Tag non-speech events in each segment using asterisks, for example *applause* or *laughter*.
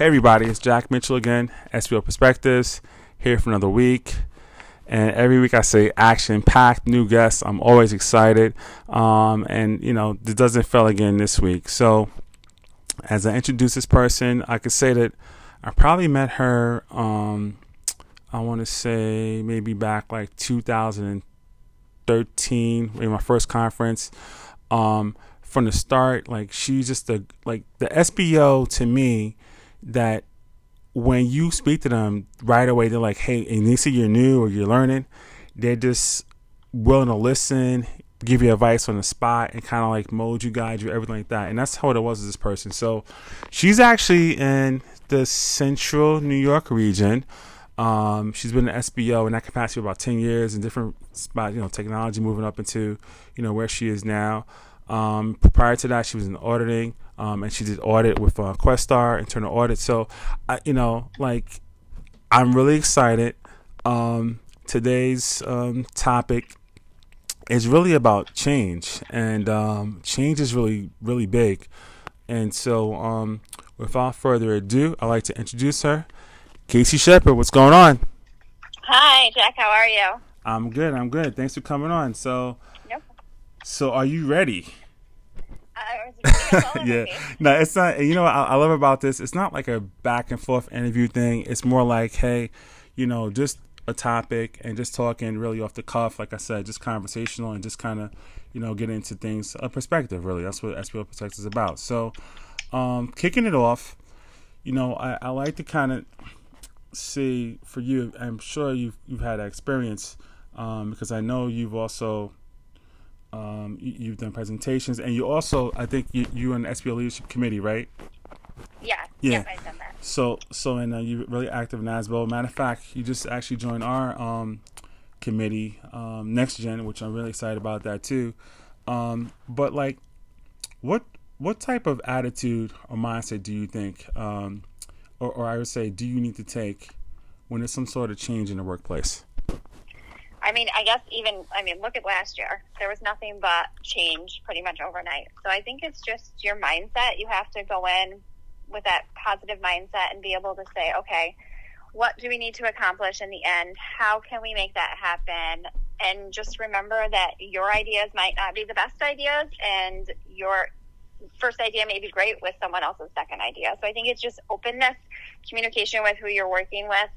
Hey, everybody, it's Jack Mitchell again, SBO Perspectives, here for another week. And every week I say action packed, new guests. I'm always excited. Um, and, you know, it doesn't fail again this week. So, as I introduce this person, I could say that I probably met her, um, I want to say maybe back like 2013, maybe my first conference. Um, from the start, like she's just a like the SBO to me that when you speak to them right away, they're like, "Hey, and they see you're new or you're learning," they're just willing to listen, give you advice on the spot, and kind of like mold you, guide you, everything like that. And that's how it was with this person. So she's actually in the Central New York region. Um, she's been an SBO in that capacity for about ten years in different spots. You know, technology moving up into you know where she is now. Um, prior to that, she was in auditing, um, and she did audit with uh, Questar, internal audit. So, I, you know, like, I'm really excited. Um, today's um, topic is really about change, and um, change is really, really big. And so, um, without further ado, I'd like to introduce her, Casey Shepard. What's going on? Hi, Jack. How are you? I'm good. I'm good. Thanks for coming on. So, Yep. so are you ready? *laughs* Yeah. No, it's not. You know what I, I love about this? It's not like a back and forth interview thing. It's more like, hey, you know, just a topic and just talking really off the cuff. Like I said, just conversational and just kind of, you know, get into things, a perspective. Really, that's what SBO Protect is about. So, um, kicking it off, you know, I, I like to kind of see for you. I'm sure you've you've had that experience um, because I know you've also um, you, have done presentations, and you also, I think, you you in the SBO Leadership Committee, right? Yeah. Yeah. Yep, I've done that. So, so, and uh, you're really active in ASBO. Matter of fact, you just actually joined our um, committee, um, Next Gen, which I'm really excited about that too. Um, but like, what what type of attitude or mindset do you think, um, or, or I would say, do you need to take when there's some sort of change in the workplace? I mean, I guess even, I mean, look at last year. There was nothing but change pretty much overnight. So I think it's just your mindset. You have to go in with that positive mindset and be able to say, okay, what do we need to accomplish in the end? How can we make that happen? And just remember that your ideas might not be the best ideas and your first idea may be great with someone else's second idea. So I think it's just openness, communication with who you're working with,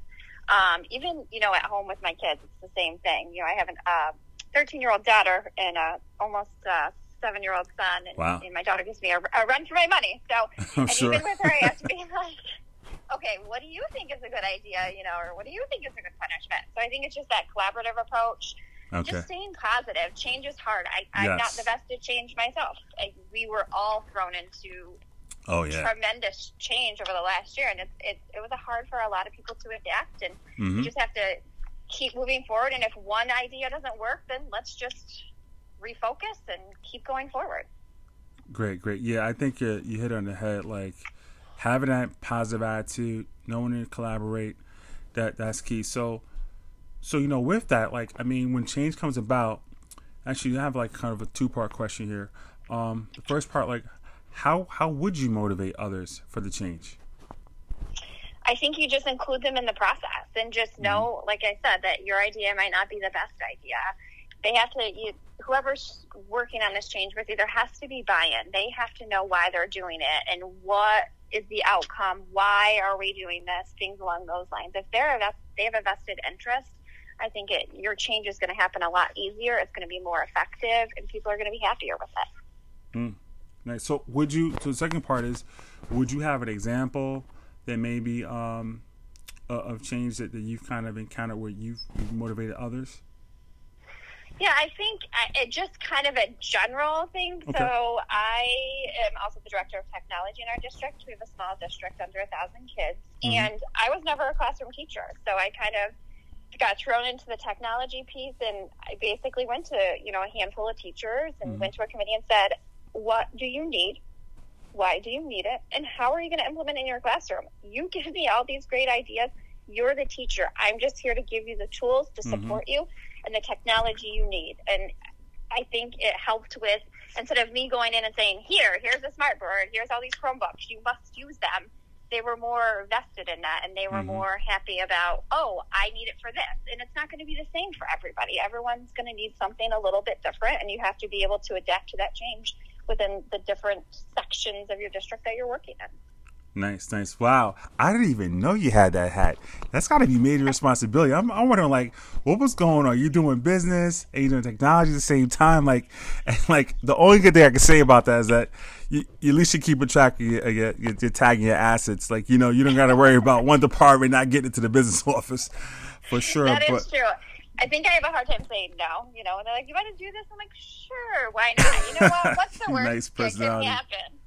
um, even you know at home with my kids, it's the same thing. You know, I have a 13 year old daughter and a almost uh, seven year old son, and, wow. and, my daughter gives me a, a, run for my money. So, *laughs* and sure. even with her, I have to be *laughs* like. Okay, what do you think is a good idea, you know, or what do you think is a good punishment? So I think it's just that collaborative approach Okay. just staying positive. Change is hard. I, I'm Yes. not the best at change myself. I, we were all thrown into Oh yeah. tremendous change over the last year, and it, it, it was hard for a lot of people to adapt. And hmm you just have to keep moving forward. And if one idea doesn't work, then let's just refocus and keep going forward. Great, great. Yeah, I think you, you hit it on the head. Like having that positive attitude, knowing to collaborate, that that's key. So, so you know, with that, like, I mean, when change comes about, actually, I have like kind of a two part question here. Um, the first part, like, how how would you motivate others for the change? I think you just include them in the process and just mm-hmm. know, like I said, that your idea might not be the best idea. They have to, you, whoever's working on this change with you, there has to be buy in. They have to know why they're doing it and what is the outcome. Why are we doing this? Things along those lines. If they're a they have a vested interest, I think it, your change is going to happen a lot easier. It's going to be more effective, and people are going to be happier with it. Hmm. Nice. So, would you? So, the second part is, would you have an example that maybe um, uh, of change that, that you've kind of encountered where you've, you've motivated others? Yeah, I think it just kind of a general thing. Okay. So I am also the director of technology in our district. We have a small district under a thousand kids, Mhm. and I was never a classroom teacher, so I kind of got thrown into the technology piece, and I basically went to you know a handful of teachers and Mhm. went to a committee and said, "What do you need? Why do you need it? And how are you going to implement it in your classroom? You give me all these great ideas. You're the teacher. I'm just here to give you the tools to Mhm. support you and the technology you need. And I think it helped with instead of me going in and saying, "Here, here's a smart board. Here's all these Chromebooks. You must use them." they were more vested in that and they were Mhm. more happy about, oh, I need it for this. And it's not going to be the same for everybody. Everyone's going to need something a little bit different, and you have to be able to adapt to that change within the different sections of your district that you're working in. Nice, nice. Wow, I didn't even know you had that hat. That's got to be major responsibility. I'm, I'm wondering, like, what was going on? Are you doing business and you're doing technology at the same time? Like, *laughs* and like the only good thing I can say about that is that you, you at least should keep a track of your, your, your, your tagging your assets. Like, you know, you don't got to worry about one department not getting it to the business *laughs* office for sure. That but true. I think I have a hard time saying no. You know, and they're like, "You want to do this?" I'm like, "Sure, why not?" You know what? What's the *laughs* worst Nice that can happen?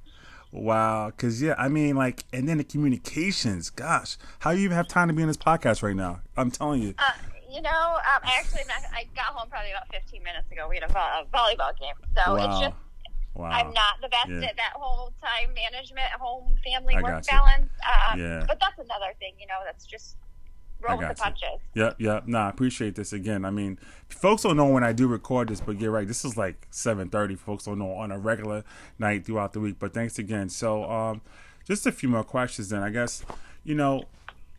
wow, because yeah, I mean, like, and then the communications. Gosh, how do you even have time to be in this podcast right now? I'm telling you. Uh, you know, um, I actually not, I got home probably about 15 minutes ago. We had a, vo- a volleyball game, so it's just wow. I'm not the best Yeah. at that whole time management, home family I work balance. Um, Yeah. But that's another thing, you know. That's just roll with the punches. Yep, yep. Nah, I appreciate this again. I mean, folks don't know when I do record this, but you're right. This is like 7:30. Folks don't know on a regular night throughout the week. But thanks again. So, um, just a few more questions. Then I guess, you know,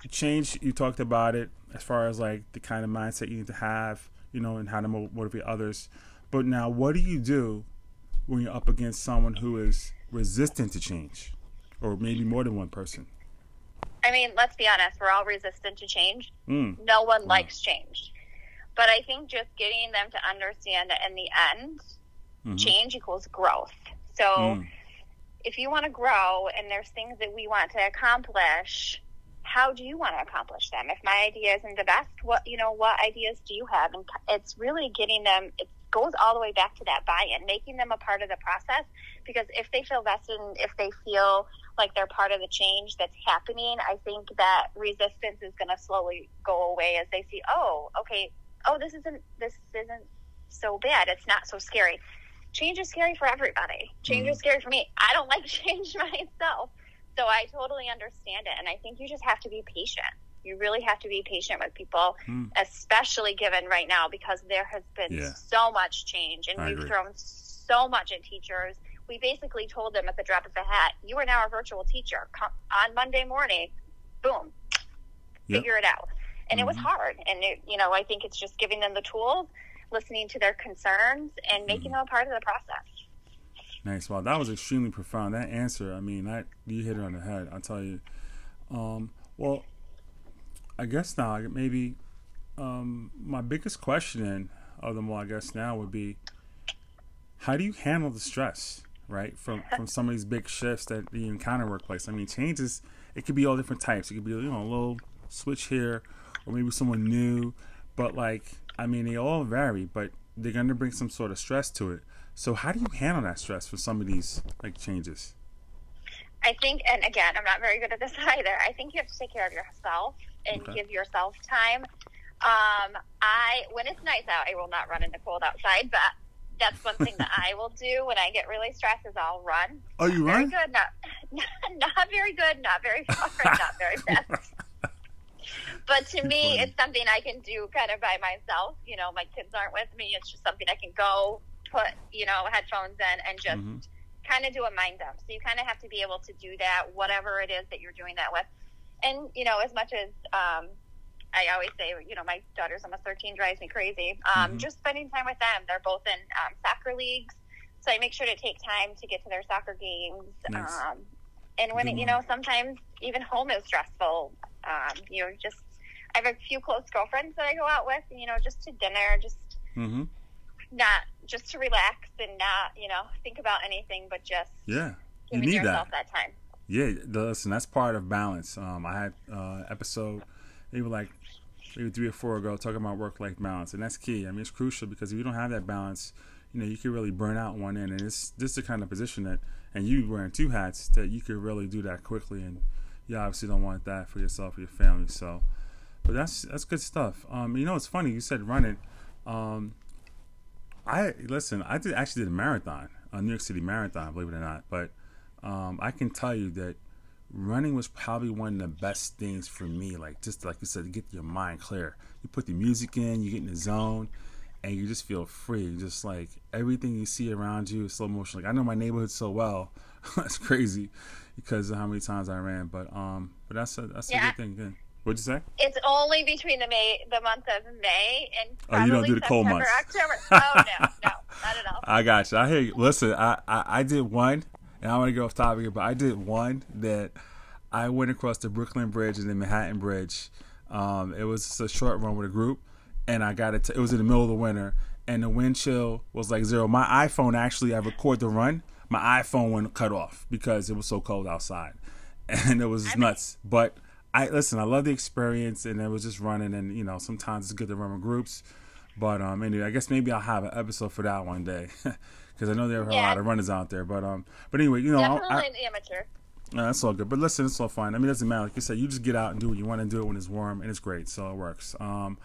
change. You talked about it as far as like the kind of mindset you need to have, you know, and how to mo- motivate others. But now, what do you do when you're up against someone who is resistant to change, or maybe more than one person? I mean, let's be honest. We're all resistant to change. Mm, No one likes change. But I think just getting them to understand that in the end, mhm, change equals growth. So mm, if you want to grow and there's things that we want to accomplish, how do you want to accomplish them? If my idea isn't the best, what you know, what ideas do you have? And it's really getting them. It goes all the way back to that buy-in, making them a part of the process. Because if they feel vested, and if they feel like they're part of the change that's happening, I think that resistance is going to slowly go away as they see, oh, okay, oh, this isn't this isn't so bad. It's not so scary change is scary for everybody. Change is scary for me. I don't *laughs* like change myself. So I totally understand it. And I think you just have to be patient. You really have to be patient with people, Mm. especially given right now because there has been Yeah. so much change and I we've agree. thrown so much at teachers. We basically told them at the drop of a hat, you are now a virtual teacher. Come on Monday morning, boom, Yep. figure it out. And it was Mhm. hard. And, it, you know, I think it's just giving them the tools, listening to their concerns, and making Mm-hmm. them a part of the process. Nice. Wow, that was extremely profound. That answer, I mean, that you hit it on the head. I'll tell you. Um, well, I guess now maybe um, my biggest question of them all, I guess now would be, how do you handle the stress, right, from from some of these big shifts that you encounter workplace? I mean, changes. It could be all different types. It could be you know a little switch here, or maybe someone new. But like, I mean, they all vary, but they're going to bring some sort of stress to it. So how do you handle that stress for some of these like changes? I think, and again, I'm not very good at this *laughs* either. I think you have to take care of yourself and Okay. give yourself time. Um, I, when it's nice out, I will not run in the cold outside, but that's one thing that I will do when I get really stressed is I'll run. Oh, you Very run? good, not, *laughs* not very good, not very *laughs* far, not very fast. But to me, it's something I can do kind of by myself. You know, my kids aren't with me. It's just something I can go put, you know, headphones in and just Mhm. kind of do a mind dump. So you kind of have to be able to do that, whatever it is that you're doing that with. And, you know, as much as um, I always say, you know, my daughter's almost 13 drives me crazy. Um, Mhm. Just spending time with them. They're both in um, soccer leagues. So I make sure to take time to get to their soccer games. Nice. Um, and when, it, you know, sometimes even home is stressful. Um, you know, just, I have a few close girlfriends that I go out with, you know, just to dinner, just Mm-hmm. not, just to relax and not, you know, think about anything, but just Yeah, you giving need yourself that. that. time. Yeah, the- listen, that's part of balance. Um, I had uh, episode maybe like maybe three or four ago talking about work life balance, and that's key. I mean, it's crucial because if you don't have that balance, you know, you could really burn out one end, and it's this is the kind of position that, and you wearing two hats that you could really do that quickly, and you obviously don't want that for yourself or your family. So, but that's that's good stuff. Um, you know, it's funny you said running. Um, I listen. I did actually did a marathon, a New York City marathon, believe it or not. But um, I can tell you that running was probably one of the best things for me. Like just like you said, to get your mind clear. You put the music in, you get in the zone, and you just feel free. Just like everything you see around you is slow motion. Like I know my neighborhood so well. *laughs* that's crazy because of how many times I ran. But um, but that's a that's yeah. a good thing. What'd you say? It's only between the May, the month of May, and oh, you don't do the September, cold months. October. Oh no, no, not at all. *laughs* I got you. I hear you. Listen, I, I, I did one, and I want to go off topic here, but I did one that I went across the Brooklyn Bridge and the Manhattan Bridge. Um, it was a short run with a group, and I got it. To, it was in the middle of the winter, and the wind chill was like zero. My iPhone actually, I record the run. My iPhone went cut off because it was so cold outside, *laughs* and it was just nuts. But I listen. I love the experience, and it was just running. And you know, sometimes it's good to run with groups. But um, anyway, I guess maybe I'll have an episode for that one day *laughs* because I know there are yeah. a lot of runners out there. But um, but anyway, you know, definitely I, an amateur. Uh, that's all good. But listen, it's all fine. I mean, it doesn't matter. Like you said, you just get out and do what you want to do it when it's warm, and it's great. So it works. Um,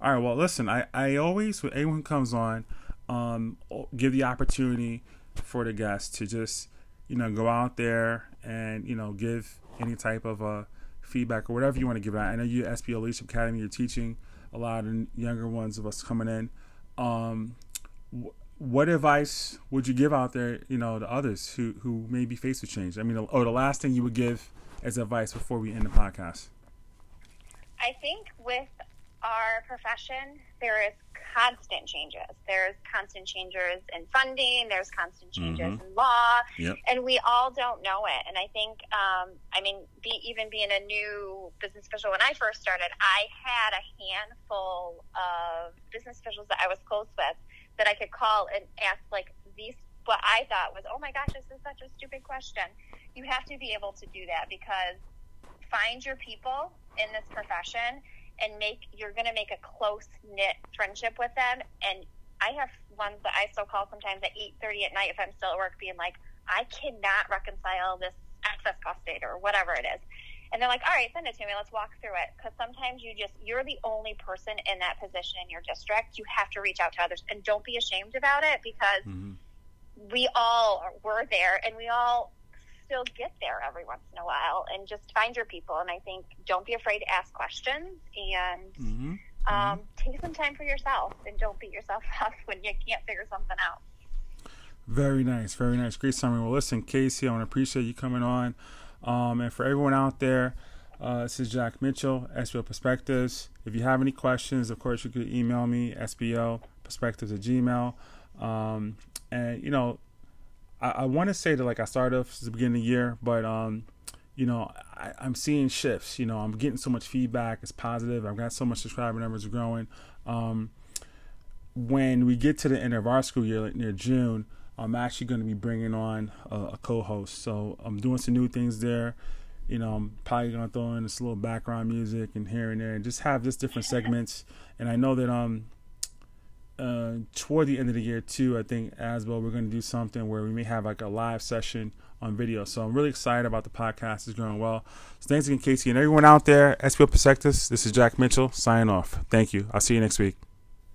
all right. Well, listen, I, I always, when anyone comes on, um, give the opportunity for the guests to just, you know, go out there and, you know, give any type of uh, feedback or whatever you want to give out. I know you at SBO Leadership Academy, you're teaching a lot of younger ones of us coming in. Um, what advice would you give out there, you know, to others who, who may be faced with change? I mean, or the last thing you would give as advice before we end the podcast? I think with our profession, there is constant changes. There's constant changes in funding. There's constant changes mm-hmm. in law, yep. and we all don't know it. And I think, um, I mean, be, even being a new business official, when I first started, I had a handful of business officials that I was close with that I could call and ask like these what I thought was, oh my gosh, this is such a stupid question. You have to be able to do that because find your people in this profession and make you're going to make a close knit friendship with them. And I have ones that I still call sometimes at eight thirty at night if I'm still at work, being like, I cannot reconcile this access cost data or whatever it is. And they're like, all right, send it to me. Let's walk through it. Because sometimes you just, you're the only person in that position in your district. You have to reach out to others and don't be ashamed about it because mm-hmm. we all were there and we all still get there every once in a while and just find your people. And I think don't be afraid to ask questions and mm-hmm. Um, mm-hmm. take some time for yourself and don't beat yourself *laughs* up when you can't figure something out. Very nice, very nice. Great summary. Well, listen, Casey, I want to appreciate you coming on. Um, and for everyone out there, uh, this is Jack Mitchell, SBO Perspectives. If you have any questions, of course, you could email me, SBO Perspectives at Gmail. Um, and, you know, I, I want to say that, like, I started off the beginning of the year, but, um, you know, I, am seeing shifts. You know, I'm getting so much feedback. It's positive. I've got so much subscriber numbers growing. Um, when we get to the end of our school year, like near June, I'm actually going to be bringing on a, a, co-host. So I'm doing some new things there. You know, I'm probably going to throw in this little background music and here and there, and just have just different segments. *laughs* And I know that um, uh, toward the end of the year too, I think as well we're going to do something where we may have like a live session on video. So I'm really excited about the podcast. It's going well. So thanks again, Casey, and everyone out there. SBO Perspectives. This is Jack Mitchell signing off. Thank you. I'll see you next week.